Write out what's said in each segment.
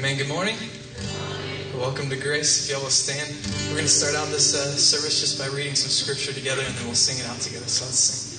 Amen. Good morning. Welcome to Grace. If y'all will stand, we're going to start out this uh, service just by reading some scripture together and then we'll sing it out together. So let's sing.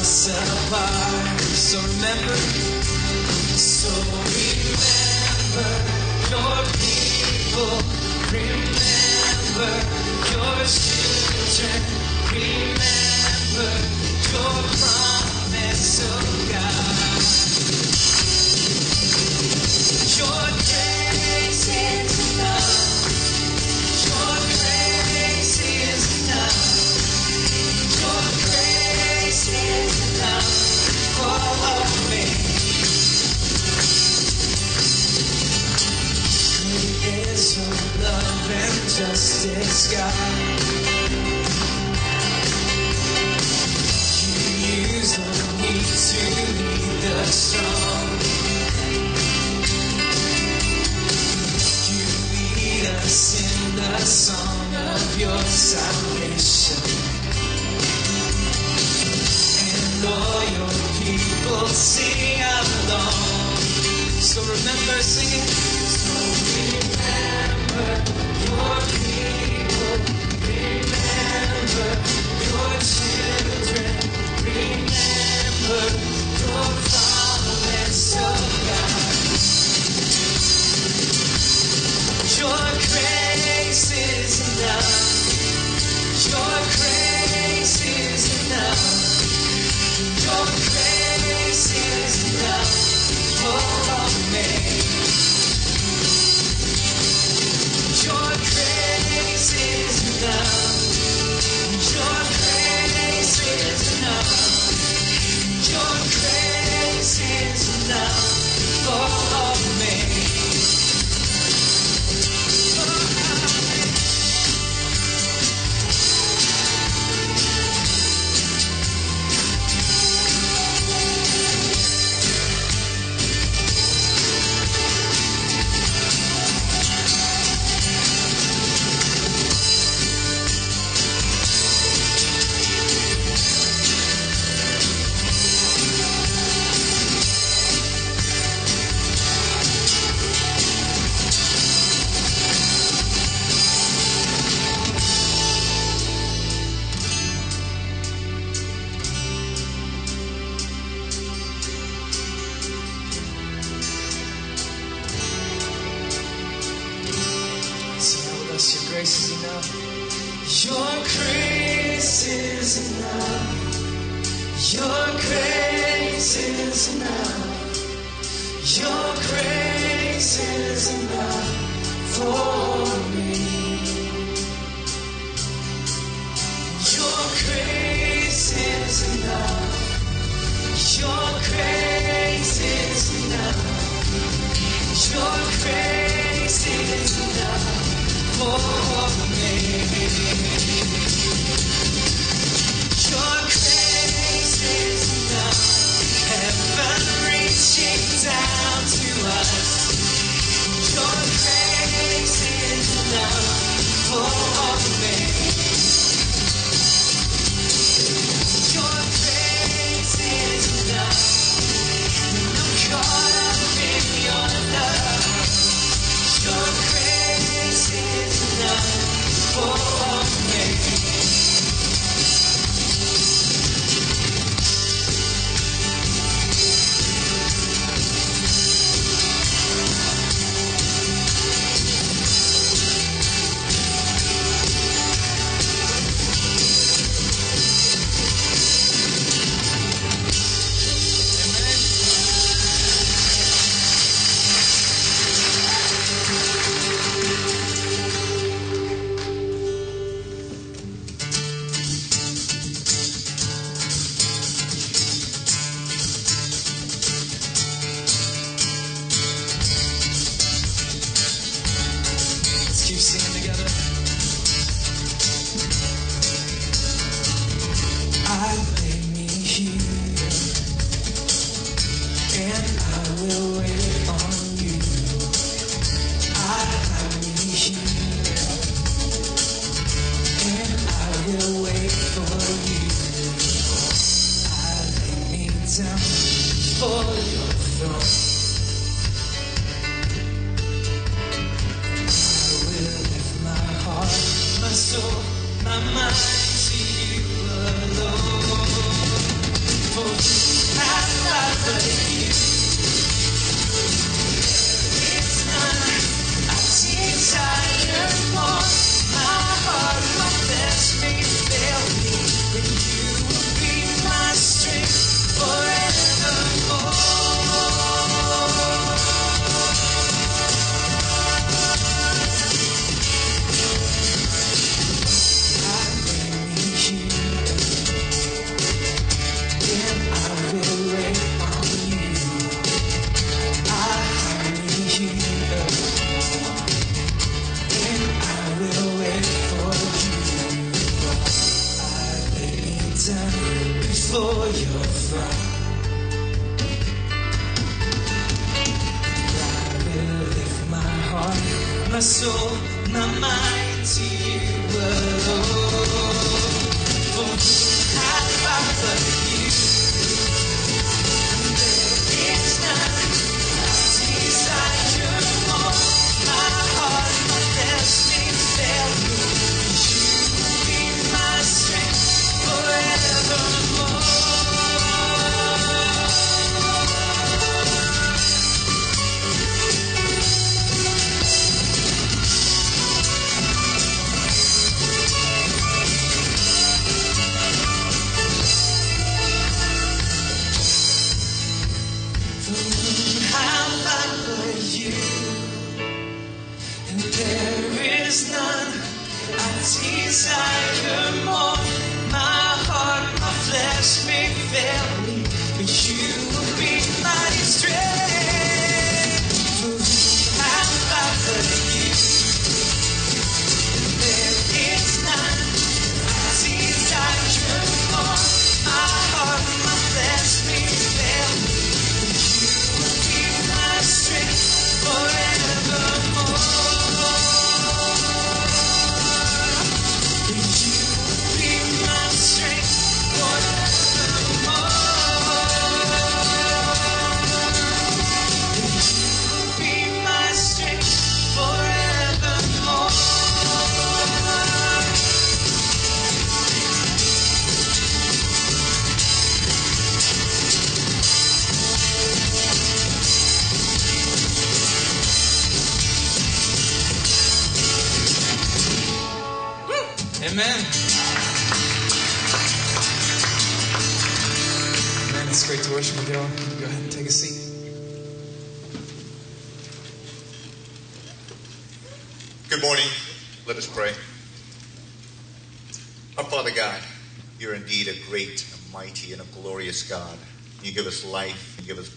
Us apart. So remember, so remember your people. Remember your children. Remember your promise, God. You use weak to lead the strong. You lead us in the song of your salvation. And all your people sing along. So remember singing. So remember your your grace is enough.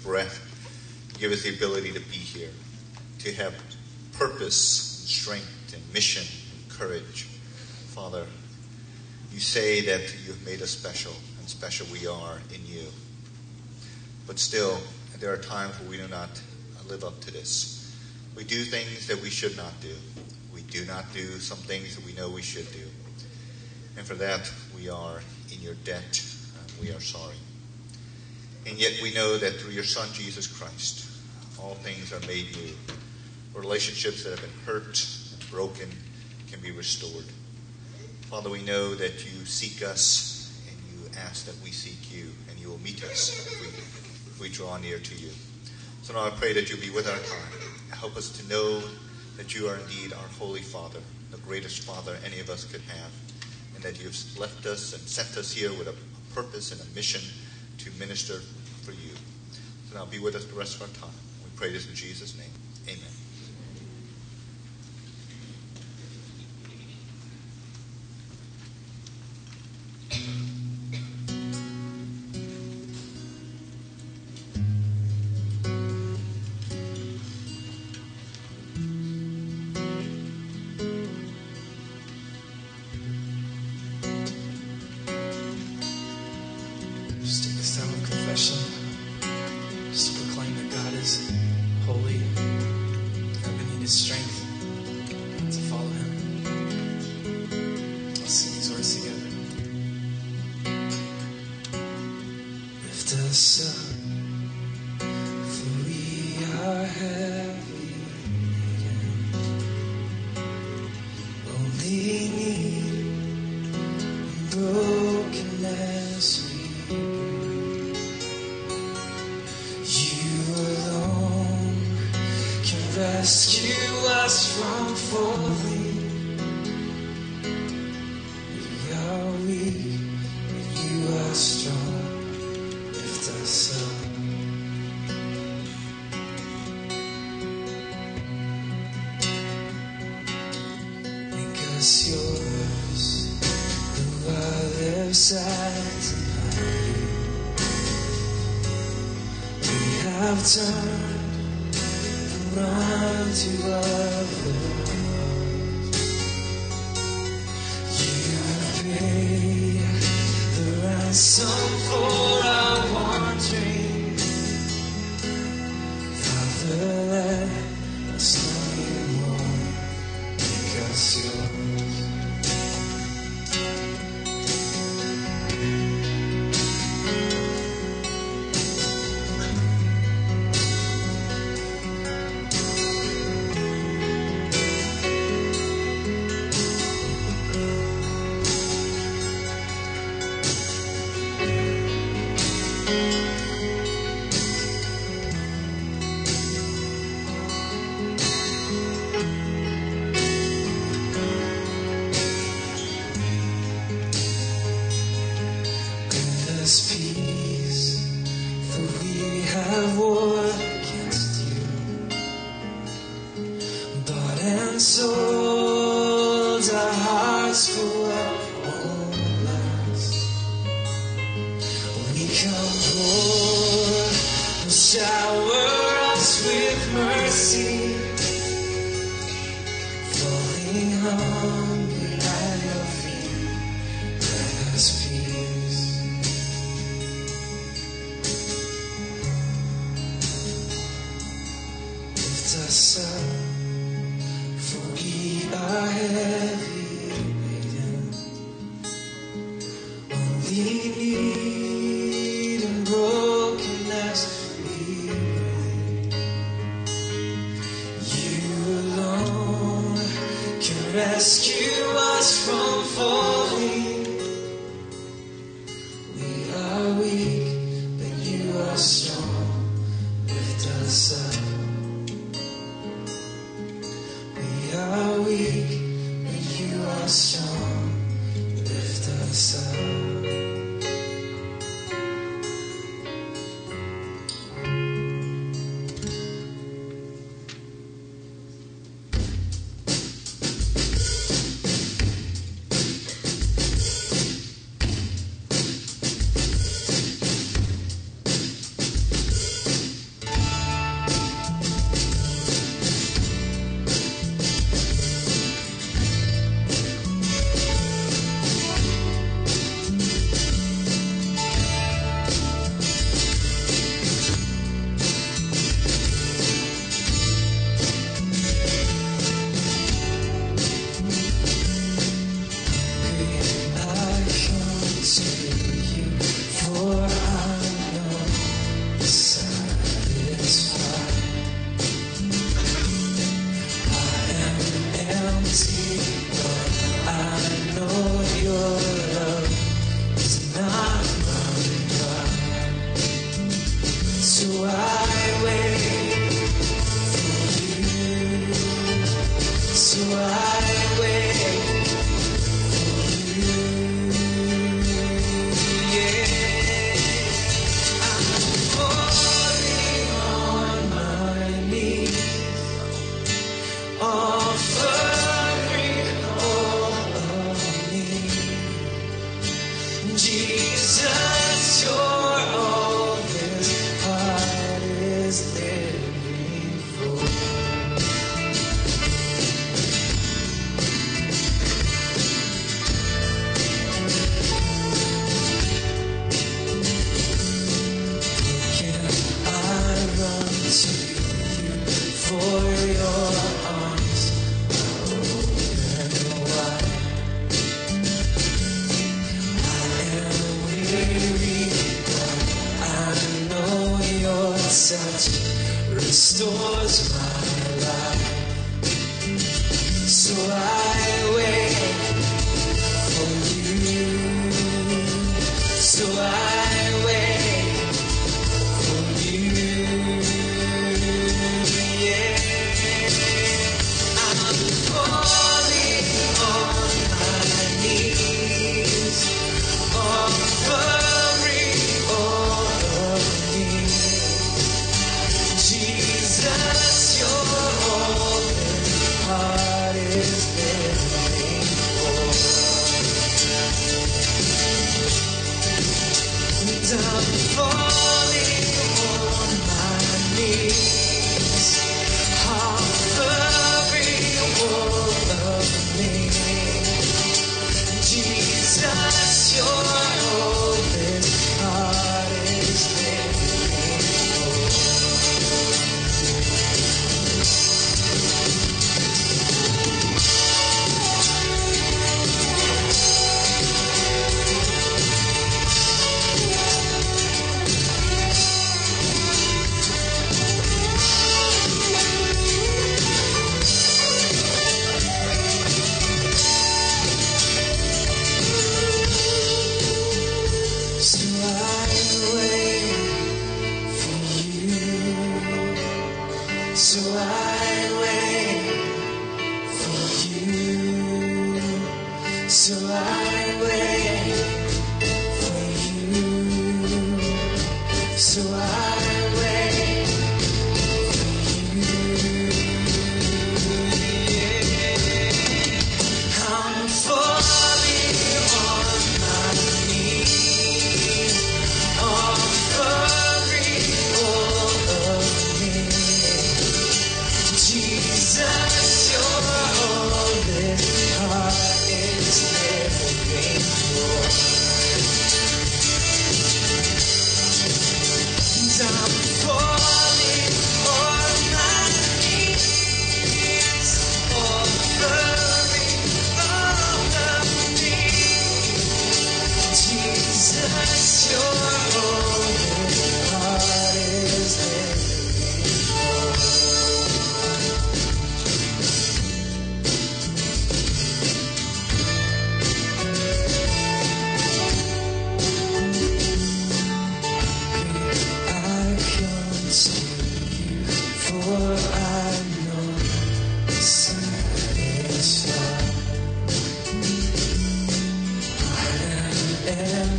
Breath, give us the ability to be here, to have purpose, and strength, and mission, and courage. Father, you say that you've made us special, and special we are in you. But still, there are times where we do not live up to this. We do things that we should not do. We do not do some things that we know we should do. And for that, we are in your debt, and we are sorry. And yet we know that through your Son, Jesus Christ, all things are made new. Relationships that have been hurt and broken can be restored. Father, we know that you seek us and you ask that we seek you, and you will meet us if we, if we draw near to you. So now I pray that you be with our time. Help us to know that you are indeed our Holy Father, the greatest Father any of us could have, and that you have left us and sent us here with a purpose and a mission to minister for you. So now be with us the rest of our time. We pray this in Jesus' name. run to. You pay the ransom. rescue us from falling.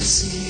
see.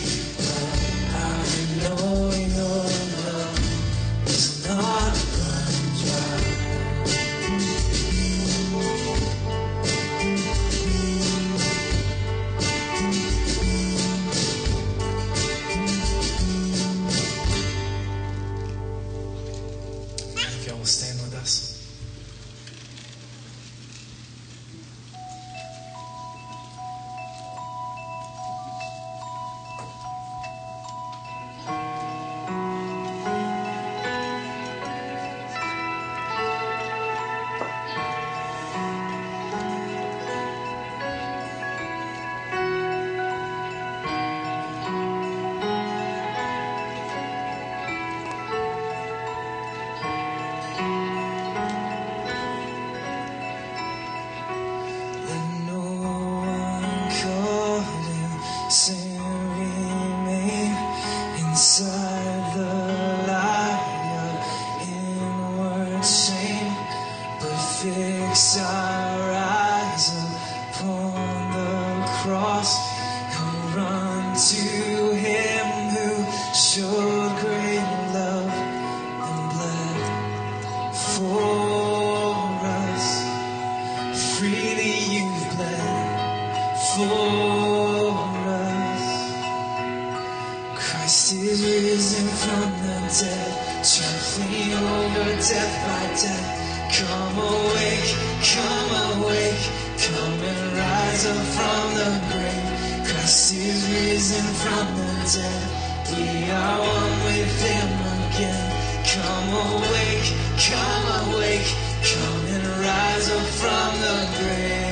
Christ is risen from the dead. We are one with Him again. Come awake, come awake, come and rise up from the grave.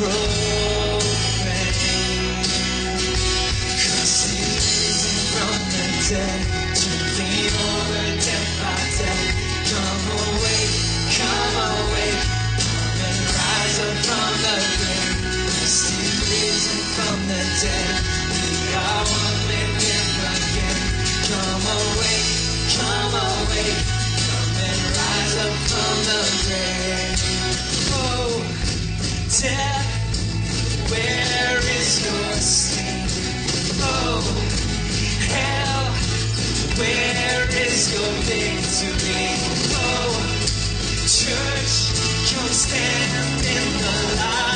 grow is your victory? Oh, church, come stand in the light.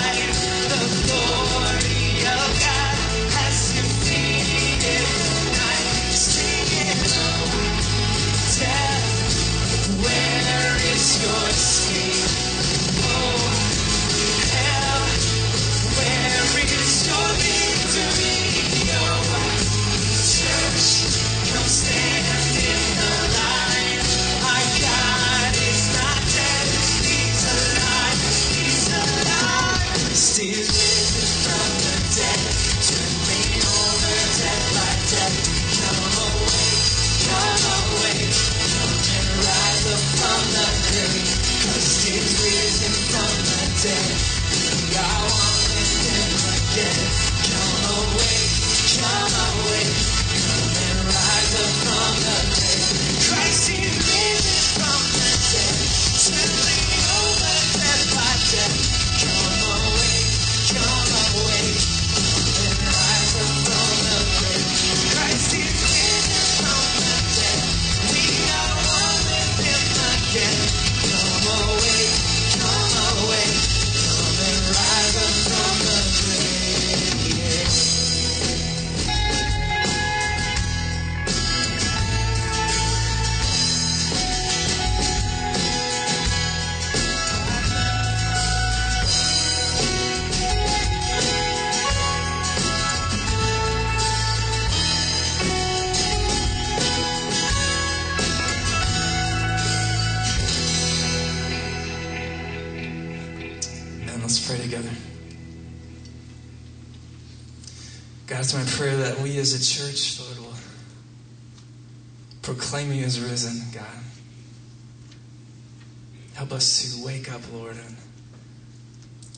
Help us to wake up, Lord, and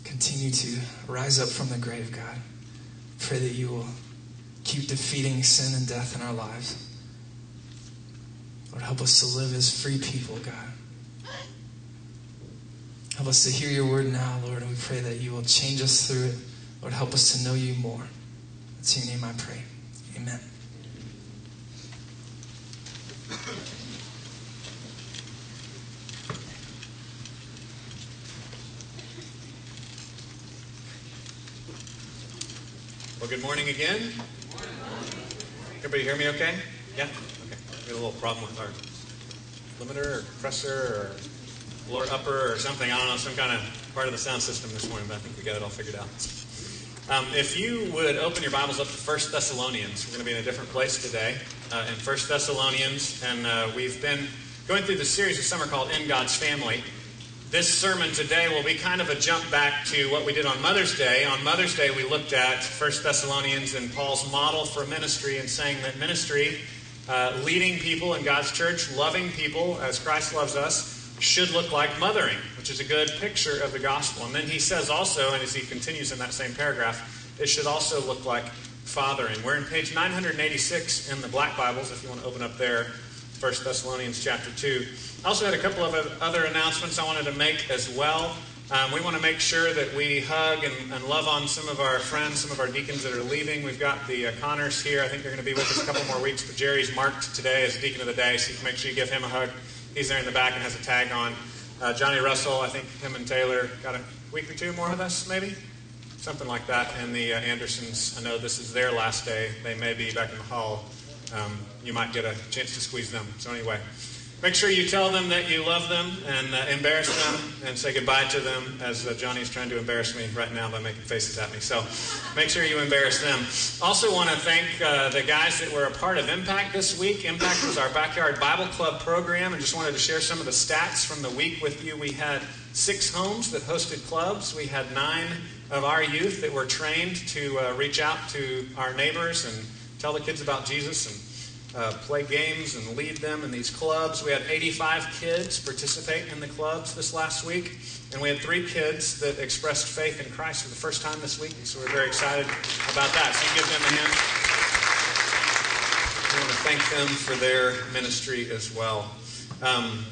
continue to rise up from the grave, God. Pray that you will keep defeating sin and death in our lives. Lord, help us to live as free people, God. Help us to hear your word now, Lord, and we pray that you will change us through it. Lord, help us to know you more. It's in your name I pray. Amen. Well, good morning again. Everybody hear me okay? Yeah? Okay. We had a little problem with our limiter or compressor or lower upper or something. I don't know, some kind of part of the sound system this morning, but I think we got it all figured out. Um, if you would open your Bibles up to 1 Thessalonians, we're going to be in a different place today uh, in 1 Thessalonians, and uh, we've been going through this series this summer called In God's Family. This sermon today will be kind of a jump back to what we did on Mother's Day. On Mother's Day, we looked at 1 Thessalonians and Paul's model for ministry and saying that ministry, uh, leading people in God's church, loving people as Christ loves us, should look like mothering, which is a good picture of the gospel. And then he says also, and as he continues in that same paragraph, it should also look like fathering. We're in page 986 in the Black Bibles, if you want to open up there, 1 Thessalonians chapter 2. I also had a couple of other announcements I wanted to make as well. Um, we want to make sure that we hug and, and, love on some of our friends, some of our deacons that are leaving. We've got the uh, Connors here. I think they're going to be with us a couple more weeks, but Jerry's marked today as deacon of the day, so you can make sure you give him a hug. He's there in the back and has a tag on. Uh, Johnny Russell, I think him and Taylor got a week or two more with us, maybe? Something like that. And the uh, Andersons, I know this is their last day. They may be back in the hall. Um, you might get a chance to squeeze them. So, anyway, make sure you tell them that you love them and uh, embarrass them and say goodbye to them as uh, Johnny is trying to embarrass me right now by making faces at me. So, make sure you embarrass them. Also, want to thank uh, the guys that were a part of Impact this week. Impact was our backyard Bible Club program, and just wanted to share some of the stats from the week with you. We had six homes that hosted clubs. We had nine of our youth that were trained to uh, reach out to our neighbors and tell the kids about Jesus. And uh, play games and lead them in these clubs. We had 85 kids participate in the clubs this last week, and we had three kids that expressed faith in Christ for the first time this week. So we're very excited about that. So give them a hand. We want to thank them for their ministry as well. Um,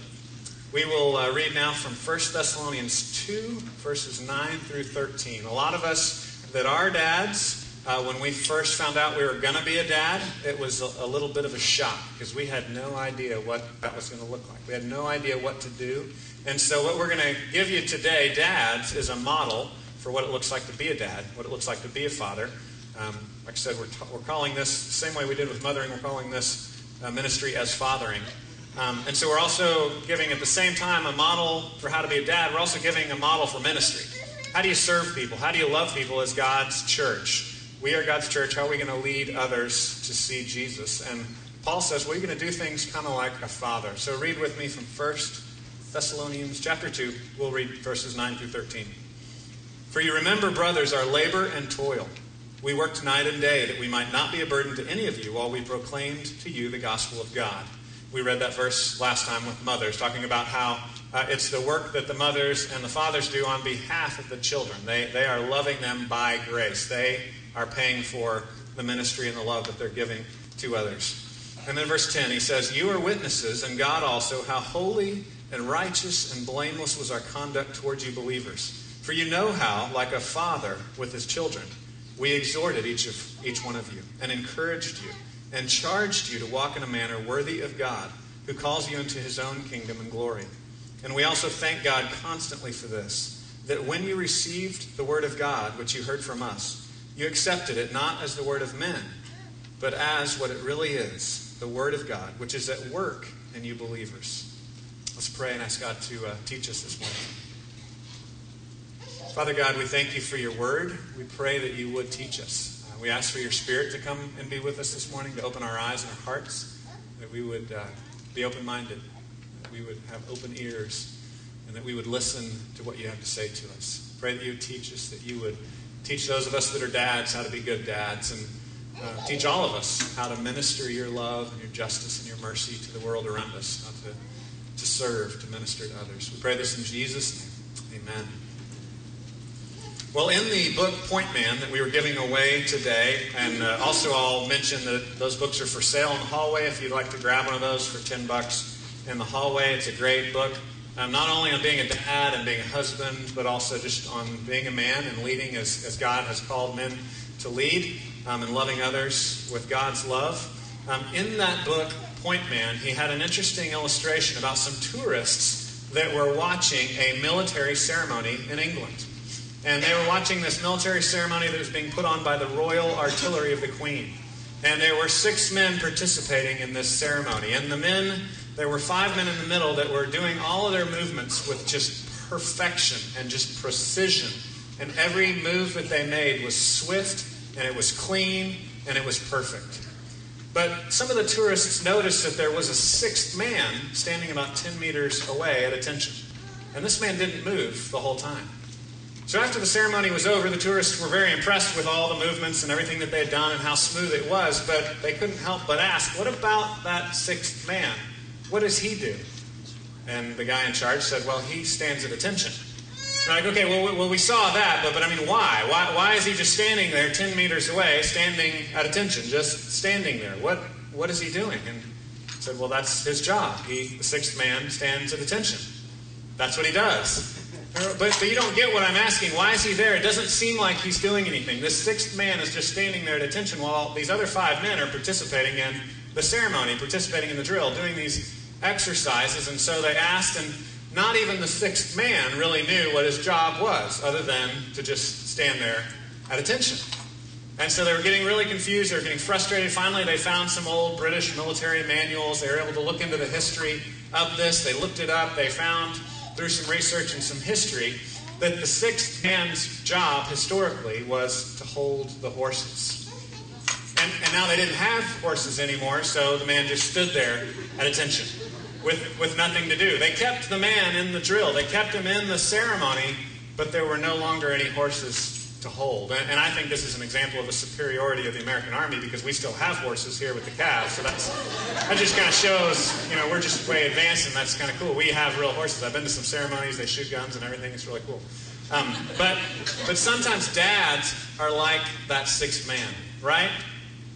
we will uh, read now from 1 Thessalonians 2, verses 9 through 13. A lot of us that are dads, uh, when we first found out we were going to be a dad, it was a, a little bit of a shock because we had no idea what that was going to look like. We had no idea what to do. And so, what we're going to give you today, dads, is a model for what it looks like to be a dad, what it looks like to be a father. Um, like I said, we're, t- we're calling this, the same way we did with mothering, we're calling this uh, ministry as fathering. Um, and so we're also giving at the same time a model for how to be a dad. We're also giving a model for ministry. How do you serve people? How do you love people as God's church? We are God's church. How are we going to lead others to see Jesus? And Paul says we're going to do things kind of like a father. So read with me from 1 Thessalonians chapter 2. We'll read verses 9 through 13. For you remember, brothers, our labor and toil. We worked night and day that we might not be a burden to any of you while we proclaimed to you the gospel of God. We read that verse last time with mothers, talking about how uh, it's the work that the mothers and the fathers do on behalf of the children. They, they are loving them by grace. They are paying for the ministry and the love that they're giving to others. And then verse 10, he says, You are witnesses, and God also, how holy and righteous and blameless was our conduct towards you believers. For you know how, like a father with his children, we exhorted each, of, each one of you and encouraged you and charged you to walk in a manner worthy of God, who calls you into his own kingdom and glory. And we also thank God constantly for this, that when you received the word of God, which you heard from us, you accepted it not as the word of men, but as what it really is, the word of God, which is at work in you believers. Let's pray and ask God to uh, teach us this morning. Father God, we thank you for your word. We pray that you would teach us. Uh, we ask for your spirit to come and be with us this morning, to open our eyes and our hearts, that we would uh, be open minded, that we would have open ears, and that we would listen to what you have to say to us. Pray that you would teach us, that you would teach those of us that are dads how to be good dads, and uh, teach all of us how to minister your love and your justice and your mercy to the world around us, how to, to serve, to minister to others. We pray this in Jesus' name. Amen. Well, in the book Point Man that we were giving away today, and uh, also I'll mention that those books are for sale in the hallway if you'd like to grab one of those for 10 bucks in the hallway. It's a great book, um, not only on being a dad and being a husband, but also just on being a man and leading as, as God has called men to lead um, and loving others with God's love. Um, in that book, Point Man, he had an interesting illustration about some tourists that were watching a military ceremony in England. And they were watching this military ceremony that was being put on by the Royal Artillery of the Queen. And there were six men participating in this ceremony. And the men, there were five men in the middle that were doing all of their movements with just perfection and just precision. And every move that they made was swift, and it was clean, and it was perfect. But some of the tourists noticed that there was a sixth man standing about 10 meters away at attention. And this man didn't move the whole time. So after the ceremony was over, the tourists were very impressed with all the movements and everything that they had done and how smooth it was, but they couldn't help but ask, what about that sixth man? What does he do? And the guy in charge said, well, he stands at attention. They're like, okay, well, well, we saw that, but, but I mean, why? why? Why is he just standing there 10 meters away, standing at attention, just standing there? What, what is he doing? And he said, well, that's his job. He, the sixth man, stands at attention. That's what he does. But, but you don't get what I'm asking. Why is he there? It doesn't seem like he's doing anything. This sixth man is just standing there at attention while these other five men are participating in the ceremony, participating in the drill, doing these exercises. And so they asked, and not even the sixth man really knew what his job was, other than to just stand there at attention. And so they were getting really confused. They were getting frustrated. Finally, they found some old British military manuals. They were able to look into the history of this. They looked it up. They found through some research and some history that the sixth man's job historically was to hold the horses. And, and, now they didn't have horses anymore, so the man just stood there at attention with, with nothing to do. They kept the man in the drill, they kept him in the ceremony, but there were no longer any horses to hold. And, and I think this is an example of a superiority of the American Army because we still have horses here with the calves. So that's that just kind of shows, you know, we're just way advanced, and that's kind of cool. We have real horses. I've been to some ceremonies; they shoot guns and everything. It's really cool. Um, but but sometimes dads are like that sixth man, right?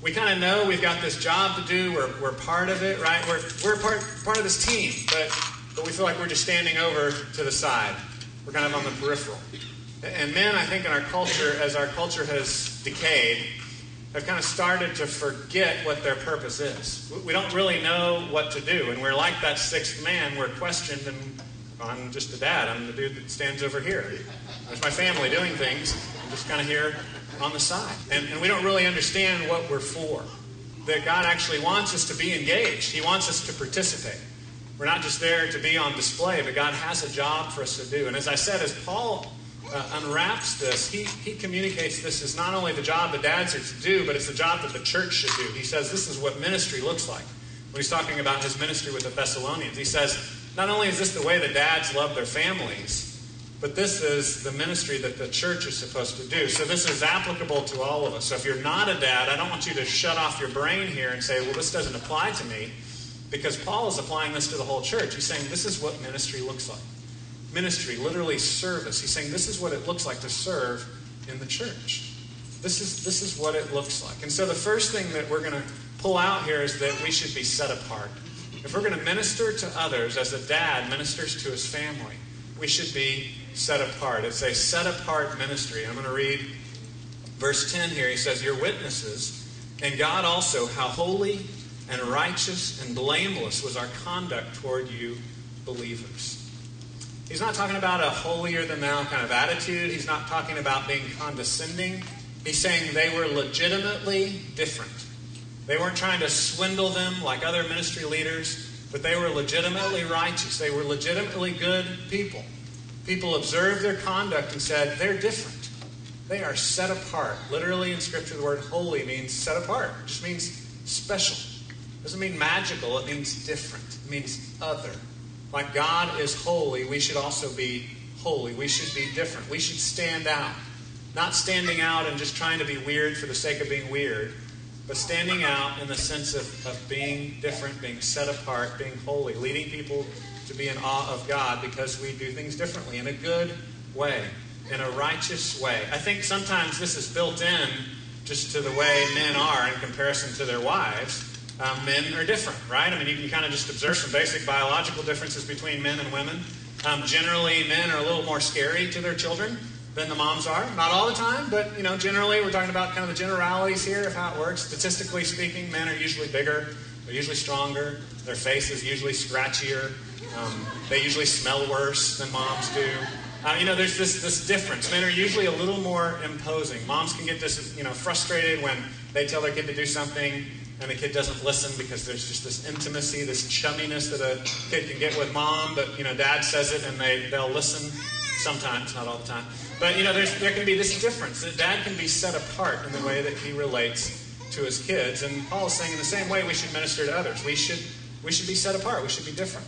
We kind of know we've got this job to do. We're, we're part of it, right? We're, we're part, part of this team, but, but we feel like we're just standing over to the side. We're kind of on the peripheral. And men, I think, in our culture, as our culture has decayed, have kind of started to forget what their purpose is. We don't really know what to do, and we're like that sixth man. We're questioned, and I'm just a dad. I'm the dude that stands over here. There's my family doing things. I'm just kind of here on the side. And, and we don't really understand what we're for. That God actually wants us to be engaged, He wants us to participate. We're not just there to be on display, but God has a job for us to do. And as I said, as Paul uh, unwraps this, he, he communicates this is not only the job the dads are to do, but it's the job that the church should do. He says this is what ministry looks like. When he's talking about his ministry with the Thessalonians, he says, not only is this the way the dads love their families, but this is the ministry that the church is supposed to do. So this is applicable to all of us. So if you're not a dad, I don't want you to shut off your brain here and say, well, this doesn't apply to me, because Paul is applying this to the whole church. He's saying this is what ministry looks like. Ministry, literally service. He's saying this is what it looks like to serve in the church. This is, this is what it looks like. And so the first thing that we're going to pull out here is that we should be set apart. If we're going to minister to others as a dad ministers to his family, we should be set apart. It's a set apart ministry. I'm going to read verse 10 here. He says, Your witnesses, and God also, how holy and righteous and blameless was our conduct toward you believers. He's not talking about a holier than thou kind of attitude. He's not talking about being condescending. He's saying they were legitimately different. They weren't trying to swindle them like other ministry leaders, but they were legitimately righteous. They were legitimately good people. People observed their conduct and said, they're different. They are set apart. Literally in Scripture, the word holy means set apart. It just means special. It doesn't mean magical, it means different. It means other. Like God is holy, we should also be holy. We should be different. We should stand out. Not standing out and just trying to be weird for the sake of being weird, but standing out in the sense of, of being different, being set apart, being holy, leading people to be in awe of God because we do things differently in a good way, in a righteous way. I think sometimes this is built in just to the way men are in comparison to their wives. Um, men are different, right? I mean, you can kind of just observe some basic biological differences between men and women. Um, generally, men are a little more scary to their children than the moms are. Not all the time, but you know, generally, we're talking about kind of the generalities here of how it works. Statistically speaking, men are usually bigger, they're usually stronger, their face is usually scratchier, um, they usually smell worse than moms do. Uh, you know, there's this, this difference. Men are usually a little more imposing. Moms can get this, you know, frustrated when they tell their kid to do something and the kid doesn't listen because there's just this intimacy, this chumminess that a kid can get with mom. But you know, dad says it and they they'll listen sometimes, not all the time. But you know, there can be this difference that dad can be set apart in the way that he relates to his kids. And Paul is saying in the same way we should minister to others. We should we should be set apart. We should be different.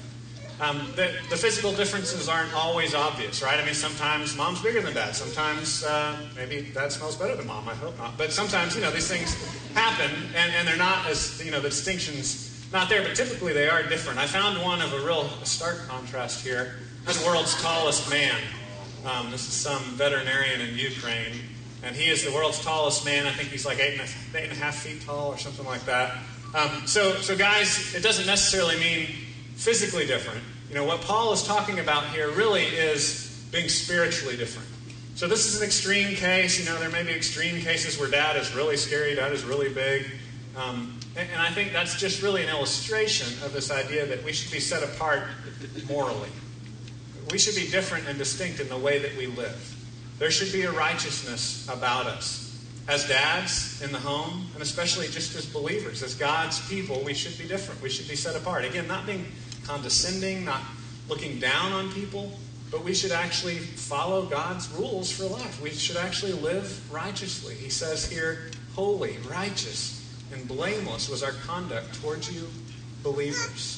Um, the, the, physical differences aren't always obvious, right? I mean, sometimes mom's bigger than dad. Sometimes uh, maybe dad smells better than mom. I hope not. But sometimes, you know, these things happen, and, and they're not as, you know, the distinctions not there, but typically they are different. I found one of a real stark contrast here. The world's tallest man. Um, this is some veterinarian in Ukraine, and he is the world's tallest man. I think he's like eight and a, eight and a half feet tall or something like that. Um, so, so guys, it doesn't necessarily mean physically different. You know, what Paul is talking about here really is being spiritually different. So this is an extreme case. You know, there may be extreme cases where dad is really scary, dad is really big. Um, and, and I think that's just really an illustration of this idea that we should be set apart morally. We should be different and distinct in the way that we live. There should be a righteousness about us. As dads in the home, and especially just as believers, as God's people, we should be different. We should be set apart. Again, not being condescending, not looking down on people, but we should actually follow God's rules for life. We should actually live righteously. He says here, holy, righteous, and blameless was our conduct towards you, believers.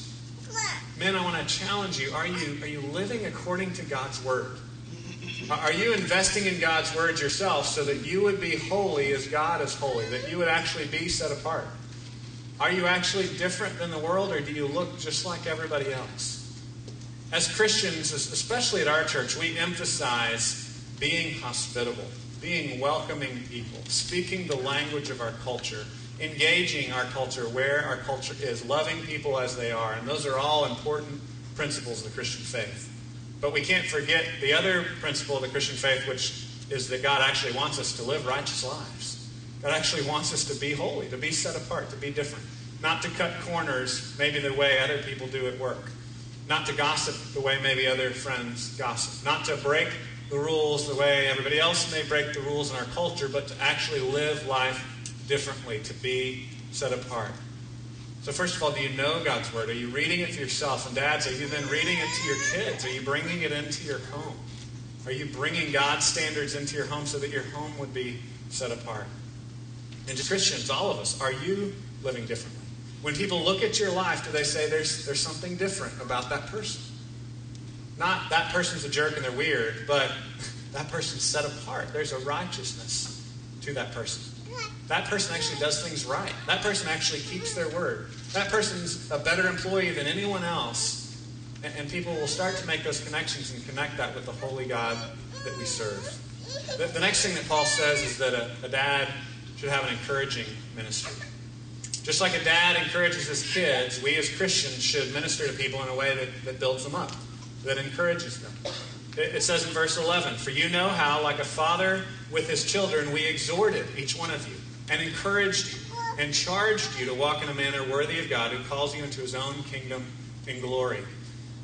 Men, I want to challenge you. Are you, are you living according to God's word? Are you investing in God's word yourself so that you would be holy as God is holy, that you would actually be set apart? Are you actually different than the world, or do you look just like everybody else? As Christians, especially at our church, we emphasize being hospitable, being welcoming people, speaking the language of our culture, engaging our culture where our culture is, loving people as they are. And those are all important principles of the Christian faith. But we can't forget the other principle of the Christian faith, which is that God actually wants us to live righteous lives. God actually wants us to be holy, to be set apart, to be different. Not to cut corners maybe the way other people do at work. Not to gossip the way maybe other friends gossip. Not to break the rules the way everybody else may break the rules in our culture, but to actually live life differently, to be set apart. So, first of all, do you know God's Word? Are you reading it to yourself? And, dads, are you then reading it to your kids? Are you bringing it into your home? Are you bringing God's standards into your home so that your home would be set apart? And just Christians, all of us, are you living differently? When people look at your life, do they say there's, there's something different about that person? Not that person's a jerk and they're weird, but that person's set apart. There's a righteousness to that person. That person actually does things right. That person actually keeps their word. That person's a better employee than anyone else. And, people will start to make those connections and connect that with the holy God that we serve. The, the next thing that Paul says is that a, a dad should have an encouraging ministry. Just like a dad encourages his kids, we as Christians should minister to people in a way that, that builds them up, that encourages them. It, it says in verse 11, For you know how, like a father with his children, we exhorted each one of you and encouraged you and charged you to walk in a manner worthy of God who calls you into his own kingdom and glory.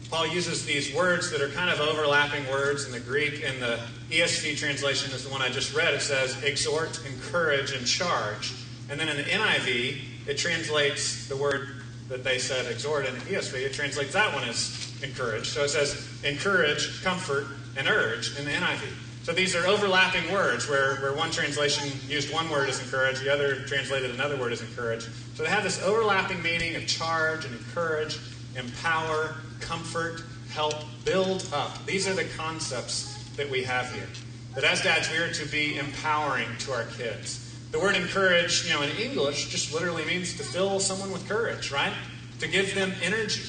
Paul uses these words that are kind of overlapping words in the Greek. In the ESV translation is the one I just read. It says exhort, encourage, and charge. And then in the NIV, it translates the word that they said exhort in the ESV, it translates that one as encourage. So it says encourage, comfort, and urge in the NIV. So these are overlapping words where, where one translation used one word as encourage, the other translated another word as encourage. So they have this overlapping meaning of charge and encourage, empower, comfort, help, build up. These are the concepts that we have here. That as dads, we are to be empowering to our kids. The word encourage, you know, in English just literally means to fill someone with courage, right? To give them energy.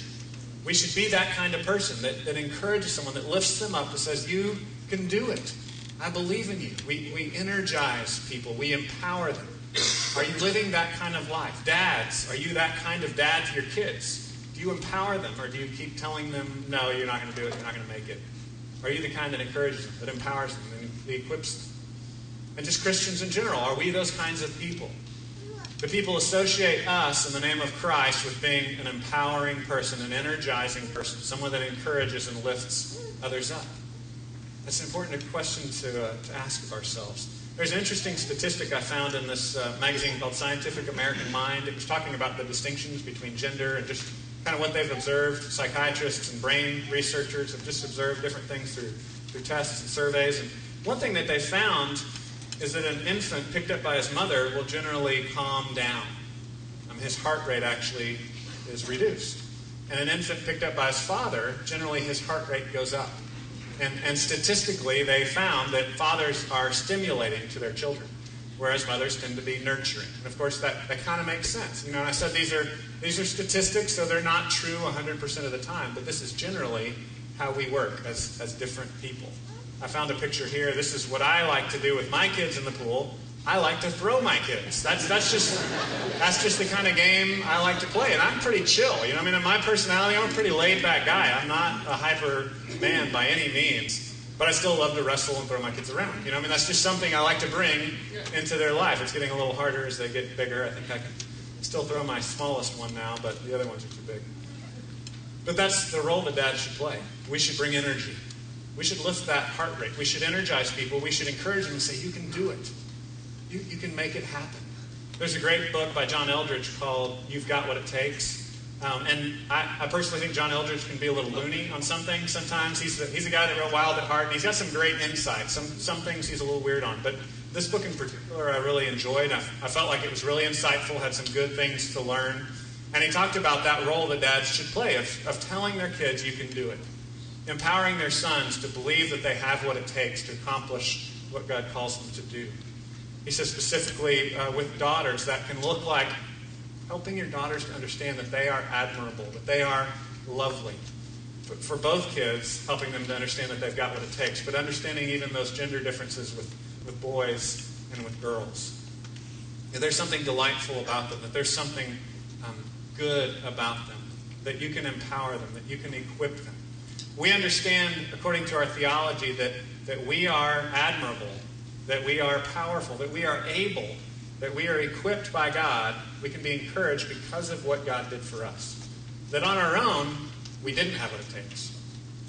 We should be that kind of person that, that encourages someone, that lifts them up, that says, You can do it. I believe in you. We, we energize people, we empower them. Are you living that kind of life? Dads, are you that kind of dad to your kids? Do you empower them or do you keep telling them, no, you're not going to do it, you're not going to make it? Are you the kind that encourages them, that empowers them, and equips them? And just Christians in general, are we those kinds of people? The people associate us in the name of Christ with being an empowering person, an energizing person, someone that encourages and lifts others up. That's an important question to, uh, to ask of ourselves. There's an interesting statistic I found in this uh, magazine called Scientific American Mind. It was talking about the distinctions between gender and just kind of what they've observed. Psychiatrists and brain researchers have just observed different things through, through tests and surveys. And one thing that they found is that an infant picked up by his mother will generally calm down. Um, his heart rate actually is reduced. And an infant picked up by his father, generally his heart rate goes up. And, and statistically, they found that fathers are stimulating to their children, whereas mothers tend to be nurturing. And of course, that, that kind of makes sense. You know, I said these are, these are statistics, so they're not true 100% of the time, but this is generally how we work as, as different people. I found a picture here. This is what I like to do with my kids in the pool. I like to throw my kids. That's that's just that's just the kind of game I like to play, and I'm pretty chill. You know, I mean, in my personality, I'm a pretty laid back guy. I'm not a hyper man by any means, but I still love to wrestle and throw my kids around. You know, I mean, that's just something I like to bring into their life. It's getting a little harder as they get bigger. I think I can still throw my smallest one now, but the other ones are too big. But that's the role that dad should play. We should bring energy. We should lift that heart rate. We should energize people. We should encourage them and say, You can do it. You, you can make it happen. There's a great book by John Eldredge called You've Got What It Takes. Um, and I, I, personally think John Eldredge can be a little loony on some things sometimes. He's, a, he's a guy that's real wild at heart, and he's got some great insights. Some, some things he's a little weird on. But this book in particular I really enjoyed. I, I felt like it was really insightful, had some good things to learn. And he talked about that role that dads should play of, of telling their kids, you can do it. Empowering their sons to believe that they have what it takes to accomplish what God calls them to do. He says specifically uh, with daughters, that can look like helping your daughters to understand that they are admirable, that they are lovely. For, for both kids, helping them to understand that they've got what it takes, but understanding even those gender differences with, with boys and with girls. That there's something delightful about them, that there's something um, good about them, that you can empower them, that you can equip them. We understand, according to our theology, that, that we are admirable, that we are powerful, that we are able, that we are equipped by God. We can be encouraged because of what God did for us. That on our own, we didn't have what it takes.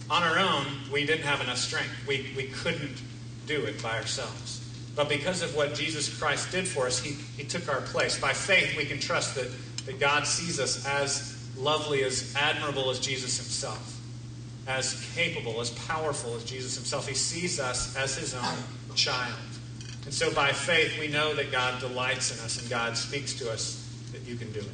On our own, we didn't have enough strength. We, we couldn't do it by ourselves. But because of what Jesus Christ did for us, he, he took our place. By faith, we can trust that, that God sees us as lovely, as admirable as Jesus himself, as capable, as powerful as Jesus himself. He sees us as his own child. And so by faith, we know that God delights in us and God speaks to us that you can do it.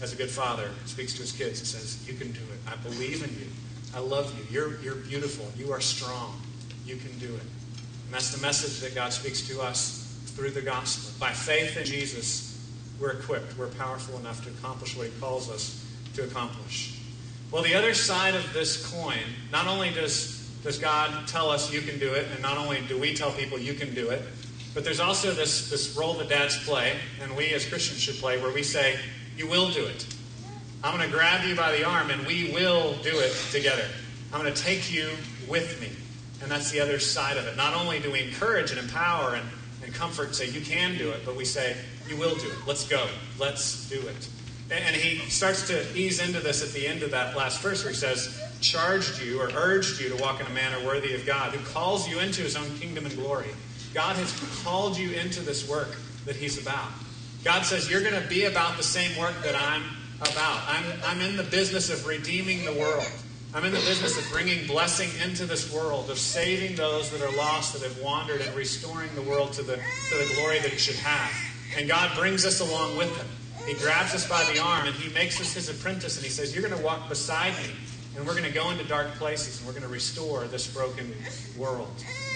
As a good father speaks to his kids and says, You can do it. I believe in you. I love you. You're, you're beautiful. You are strong. You can do it. And that's the message that God speaks to us through the gospel. By faith in Jesus, we're equipped. We're powerful enough to accomplish what he calls us to accomplish. Well, the other side of this coin, not only does, does God tell us you can do it, and not only do we tell people you can do it, but there's also this, this role that dads play, and we as Christians should play, where we say, You will do it. I'm going to grab you by the arm, and we will do it together. I'm going to take you with me. And that's the other side of it. Not only do we encourage and empower and, and comfort say, You can do it, but we say, You will do it. Let's go. Let's do it. And he starts to ease into this at the end of that last verse where he says, charged you or urged you to walk in a manner worthy of God, who calls you into his own kingdom and glory. God has called you into this work that he's about. God says, You're going to be about the same work that I'm about. I'm, I'm in the business of redeeming the world. I'm in the business of bringing blessing into this world, of saving those that are lost, that have wandered, and restoring the world to the, to the glory that it should have. And God brings us along with him. He grabs us by the arm and he makes us his apprentice and he says, You're going to walk beside me and we're going to go into dark places and we're going to restore this broken world.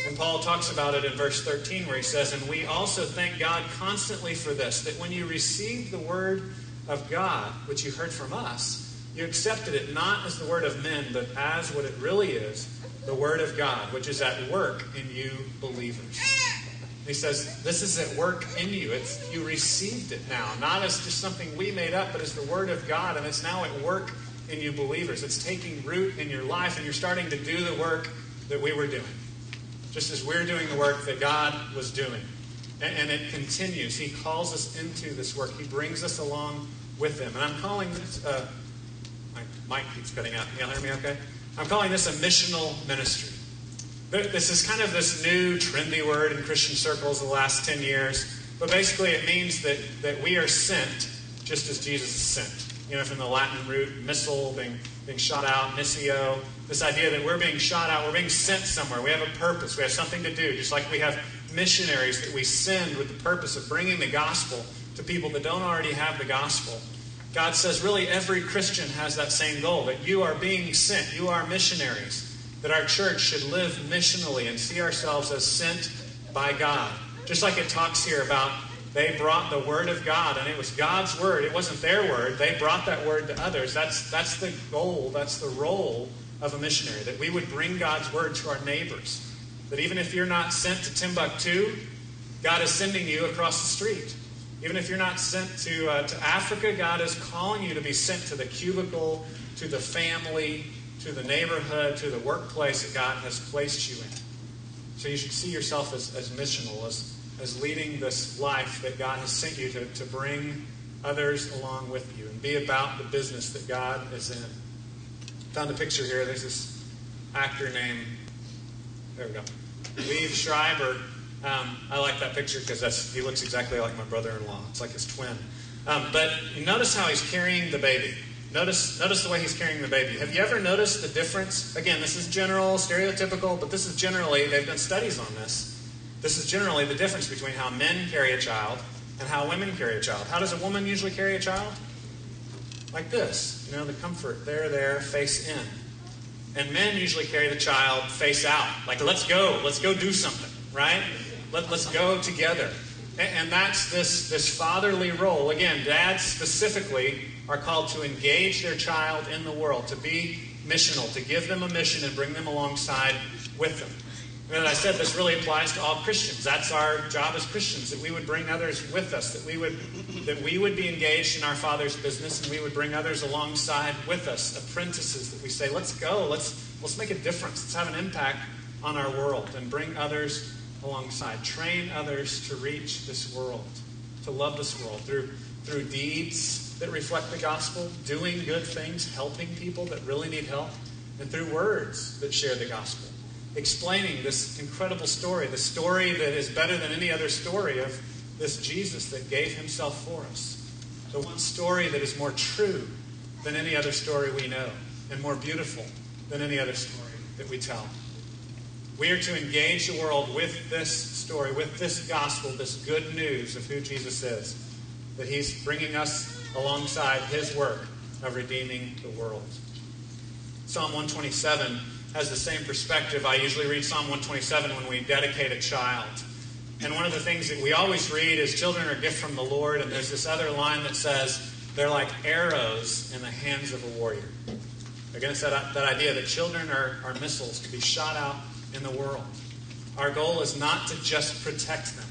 And Paul talks about it in verse 13 where he says, And we also thank God constantly for this, that when you received the word of God, which you heard from us, you accepted it not as the word of men, but as what it really is, the word of God, which is at work in you believers. He says, This is at work in you. It's, you received it now, not as just something we made up, but as the Word of God, and it's now at work in you believers. It's taking root in your life, and you're starting to do the work that we were doing, just as we're doing the work that God was doing. And, and it continues. He calls us into this work, He brings us along with Him. And I'm calling this, uh, my mic keeps cutting out. Can you hear me okay? I'm calling this a missional ministry. This is kind of this new trendy word in Christian circles the last 10 years. But basically, it means that, that we are sent just as Jesus is sent. You know, from the Latin root, missile, being, being shot out, missio. This idea that we're being shot out, we're being sent somewhere. We have a purpose, we have something to do. Just like we have missionaries that we send with the purpose of bringing the gospel to people that don't already have the gospel. God says, really, every Christian has that same goal that you are being sent, you are missionaries that our church should live missionally and see ourselves as sent by God. Just like it talks here about they brought the word of God and it was God's word. It wasn't their word. They brought that word to others. That's, that's the goal, that's the role of a missionary, that we would bring God's word to our neighbors. That even if you're not sent to Timbuktu, God is sending you across the street. Even if you're not sent to, uh, to Africa, God is calling you to be sent to the cubicle, to the family, to the neighborhood, to the workplace that God has placed you in. So you should see yourself as, as missional, as, as leading this life that God has sent you to, to bring others along with you and be about the business that God is in. Found a picture here. There's this actor named, there we go, Liev Schreiber. Um, I like that picture because he looks exactly like my brother-in-law. It's like his twin. Um, but notice how he's carrying the baby. Notice, notice the way he's carrying the baby. Have you ever noticed the difference? Again, this is general, stereotypical, but this is generally, they've done studies on this. This is generally the difference between how men carry a child and how women carry a child. How does a woman usually carry a child? Like this. You know, the comfort, there, there, face in. And men usually carry the child face out. Like, let's go, let's go do something, right? Let, let's go together. And, and that's this, this fatherly role. Again, dads specifically are called to engage their child in the world, to be missional, to give them a mission and bring them alongside with them. And as I said, this really applies to all Christians. That's our job as Christians, that we would bring others with us, that we would that we would be engaged in our Father's business and we would bring others alongside with us, apprentices that we say, let's go, let's let's make a difference, let's have an impact on our world and bring others alongside. Train others to reach this world, to love this world through through deeds that reflect the gospel, doing good things, helping people that really need help, and through words that share the gospel explaining this incredible story, the story that is better than any other story of this Jesus that gave himself for us. The one story that is more true than any other story we know and more beautiful than any other story that we tell. We are to engage the world with this story, with this gospel, this good news of who Jesus is, that he's bringing us alongside his work of redeeming the world. Psalm 127 has the same perspective. I usually read Psalm 127 when we dedicate a child. And one of the things that we always read is children are a gift from the Lord, and there's this other line that says they're like arrows in the hands of a warrior. Again, it's that, that idea that children are, are missiles to be shot out in the world. Our goal is not to just protect them,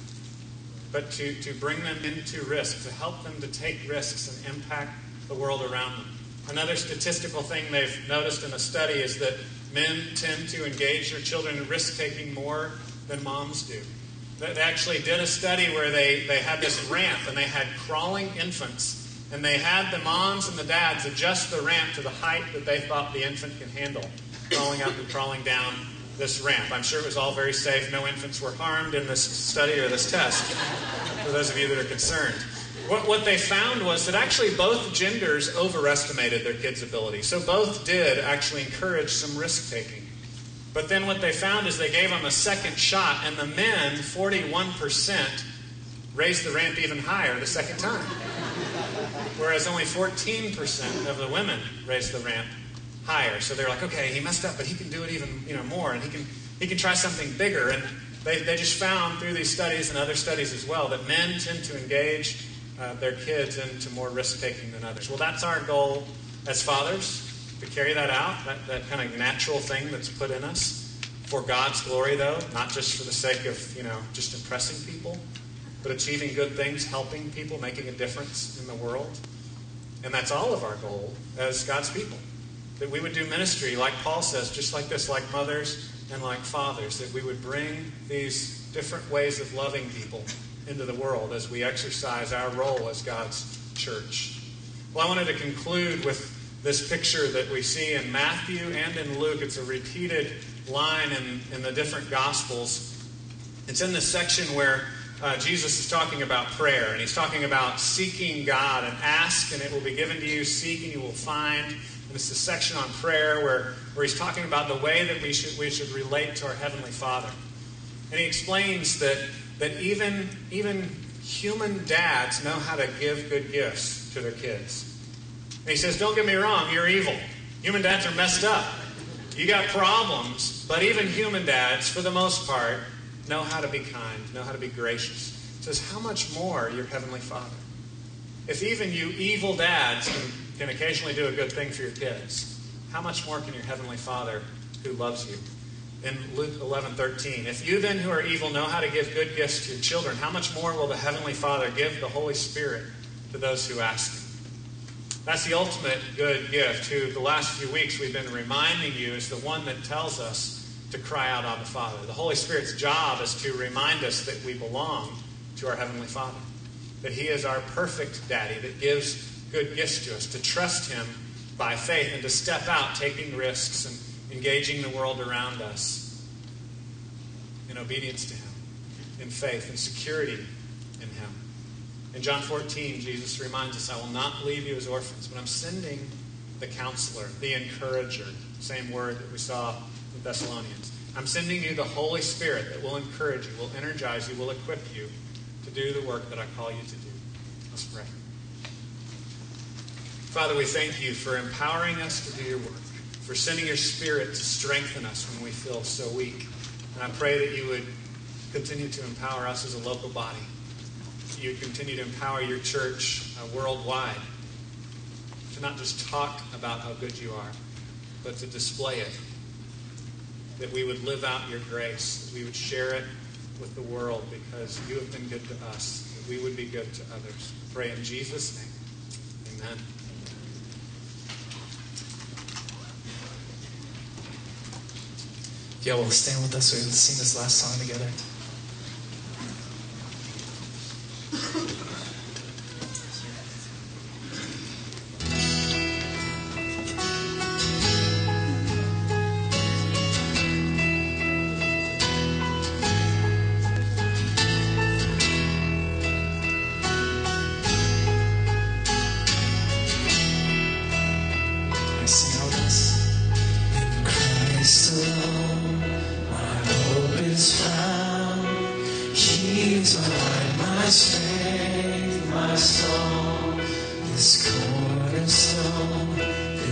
but to, to bring them into risk, to help them to take risks and impact the world around them. Another statistical thing they've noticed in a study is that men tend to engage their children in risk taking more than moms do. They actually did a study where they, they had this ramp and they had crawling infants. And they had the moms and the dads adjust the ramp to the height that they thought the infant can handle, crawling up and crawling down this ramp. I'm sure it was all very safe. No infants were harmed in this study or this test, for those of you that are concerned. What, what they found was that actually both genders overestimated their kids' ability. So both did actually encourage some risk taking. But then what they found is they gave them a second shot, and the men, 41%, raised the ramp even higher the second time. Whereas only 14% of the women raised the ramp higher. So they're like, okay, he messed up, but he can do it even you know, more, and he can, he can try something bigger. And they, they just found through these studies and other studies as well that men tend to engage uh, their kids into more risk taking than others. Well, that's our goal as fathers to carry that out, that, that kind of natural thing that's put in us. For God's glory, though, not just for the sake of, you know, just impressing people, but achieving good things, helping people, making a difference in the world. And that's all of our goal as God's people. That we would do ministry, like Paul says, just like this, like mothers and like fathers, that we would bring these different ways of loving people into the world as we exercise our role as God's church. Well, I wanted to conclude with this picture that we see in Matthew and in Luke. It's a repeated line in, in the different Gospels. It's in the section where uh, Jesus is talking about prayer, and he's talking about seeking God and ask, and it will be given to you, seek, and you will find. The section on prayer where, where he's talking about the way that we should, we should relate to our Heavenly Father. And he explains that, that even, even human dads know how to give good gifts to their kids. And he says, Don't get me wrong, you're evil. Human dads are messed up. You got problems, but even human dads, for the most part, know how to be kind, know how to be gracious. He says, How much more your Heavenly Father? If even you evil dads can, can occasionally do a good thing for your kids, how much more can your Heavenly Father who loves you? In Luke 11 13, if you then who are evil know how to give good gifts to your children, how much more will the Heavenly Father give the Holy Spirit to those who ask Him? That's the ultimate good gift, who the last few weeks we've been reminding you is the one that tells us to cry out on the Father. The Holy Spirit's job is to remind us that we belong to our Heavenly Father, that He is our perfect daddy that gives good gifts to us, to trust Him by faith and to step out taking risks and engaging the world around us in obedience to Him, in faith and security in Him. In John 14, Jesus reminds us, I will not leave you as orphans, but I'm sending the counselor, the encourager, same word that we saw in Thessalonians. I'm sending you the Holy Spirit that will encourage you, will energize you, will equip you to do the work that I call you to do. Let's pray. Father, we thank you for empowering us to do your work. for sending your Spirit to strengthen us when we feel so weak. And I pray that you would continue to empower us as a local body. You would continue to empower your church uh, worldwide to not just talk about how good you are, but to display it. That we would live out your grace, that we would share it with the world because you have been good to us, that we would be good to others. Pray in Jesus' name. Amen. Y'all will stand with us, we'll sing this last song together.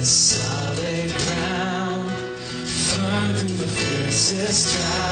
Solid ground, firm through the fiercest drought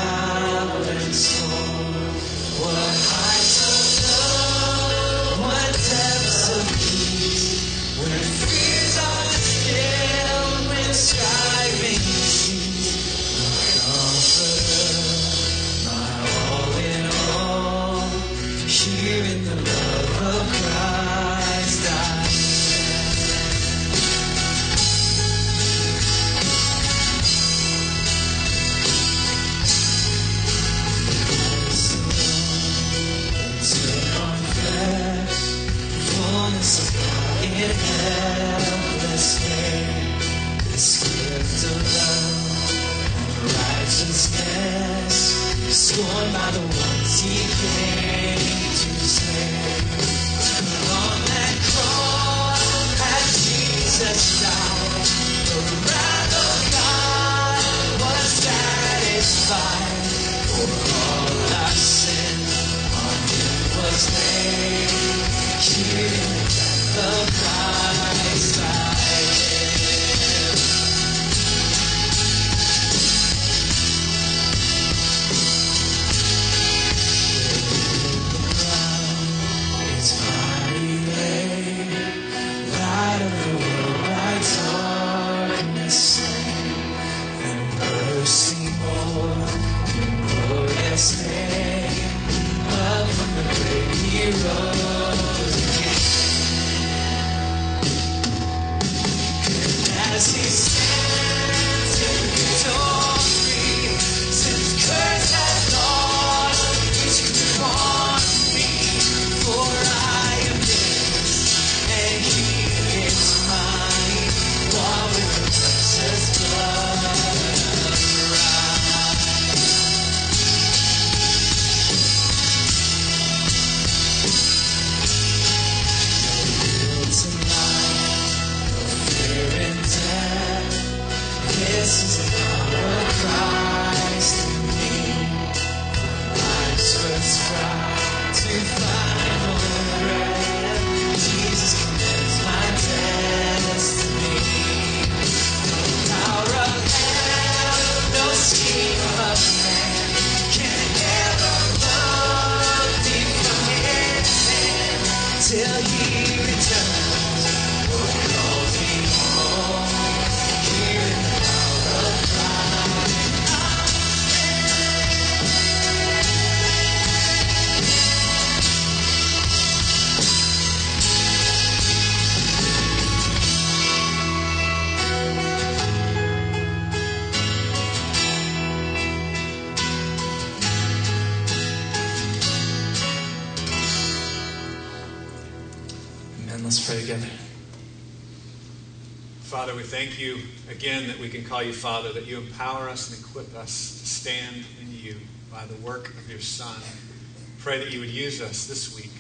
And you Father, that you empower us and equip us to stand in you by the work of your Son. Pray that you would use us this week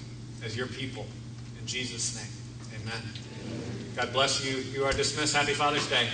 as your people. In Jesus' name, amen. God bless you. You are dismissed. Happy Father's Day.